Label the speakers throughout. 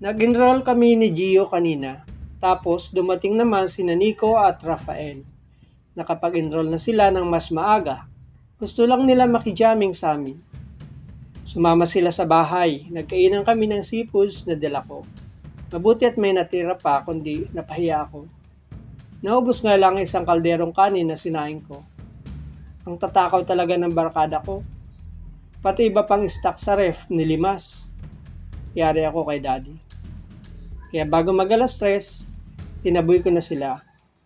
Speaker 1: Nag-enroll kami ni Gio kanina. Tapos dumating naman si Nico at Rafael. Nakapag-enroll na sila ng mas maaga. Gusto lang nila makijamming sa amin. Sumama sila sa bahay. Nagkainan kami ng seafoods na dala ko. Mabuti at may natira pa kundi napahiya ako. Naubos nga lang isang kalderong kanin na sinain ko. Ang tatakaw talaga ng barkada ko. Pati iba pang stock sa ref nilimas. Yari ako kay daddy. Kaya bago mag alas stress, tinaboy ko na sila.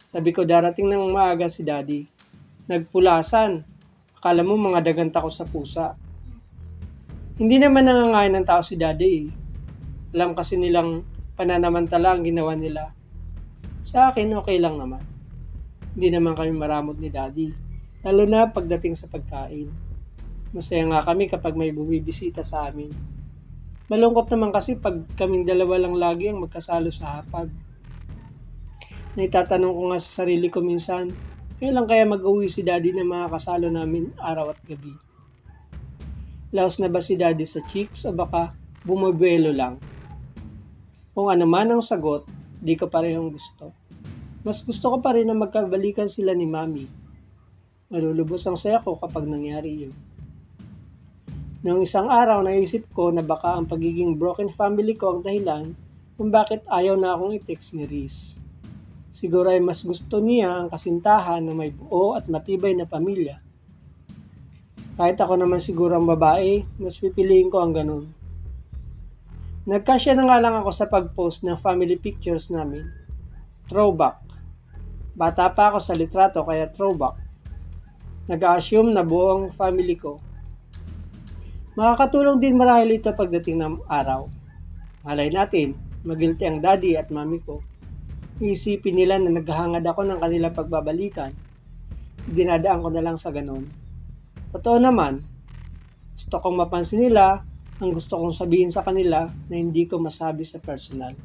Speaker 1: Sabi ko darating ng maaga si daddy. Nagpulasan. Akala mo mga daganta ko sa pusa. Hindi naman nangangain ng tao si daddy eh. Alam kasi nilang pananamantala ang ginawa nila. Sa akin, okay lang naman. Hindi naman kami maramot ni daddy. Lalo na pagdating sa pagkain. Masaya nga kami kapag may bumibisita sa amin. Malungkot naman kasi pag kaming dalawa lang lagi ang magkasalo sa hapag. Naitatanong ko nga sa sarili ko minsan, kailan kaya mag-uwi si daddy na mga kasalo namin araw at gabi? Laos na ba si daddy sa chicks o baka bumubuelo lang? Kung ano man ang sagot, di ko parehong gusto. Mas gusto ko pa rin na magkabalikan sila ni mami. Malulubos ang saya ko kapag nangyari yun. Noong isang araw, naisip ko na baka ang pagiging broken family ko ang dahilan kung bakit ayaw na akong i-text ni Reese. Siguro ay mas gusto niya ang kasintahan na may buo at matibay na pamilya. Kahit ako naman siguro ang babae, mas pipiliin ko ang ganun. Nagkasya na nga lang ako sa pag-post ng family pictures namin. Throwback. Bata pa ako sa litrato kaya throwback. Nag-assume na buong family ko. Makakatulong din marahil ito pagdating ng araw. Malay natin, magilty ang daddy at mami ko. Isipin nila na naghahangad ako ng kanilang pagbabalikan. Dinadaan ko na lang sa ganun. Totoo naman, gusto kong mapansin nila ang gusto kong sabihin sa kanila na hindi ko masabi sa personal.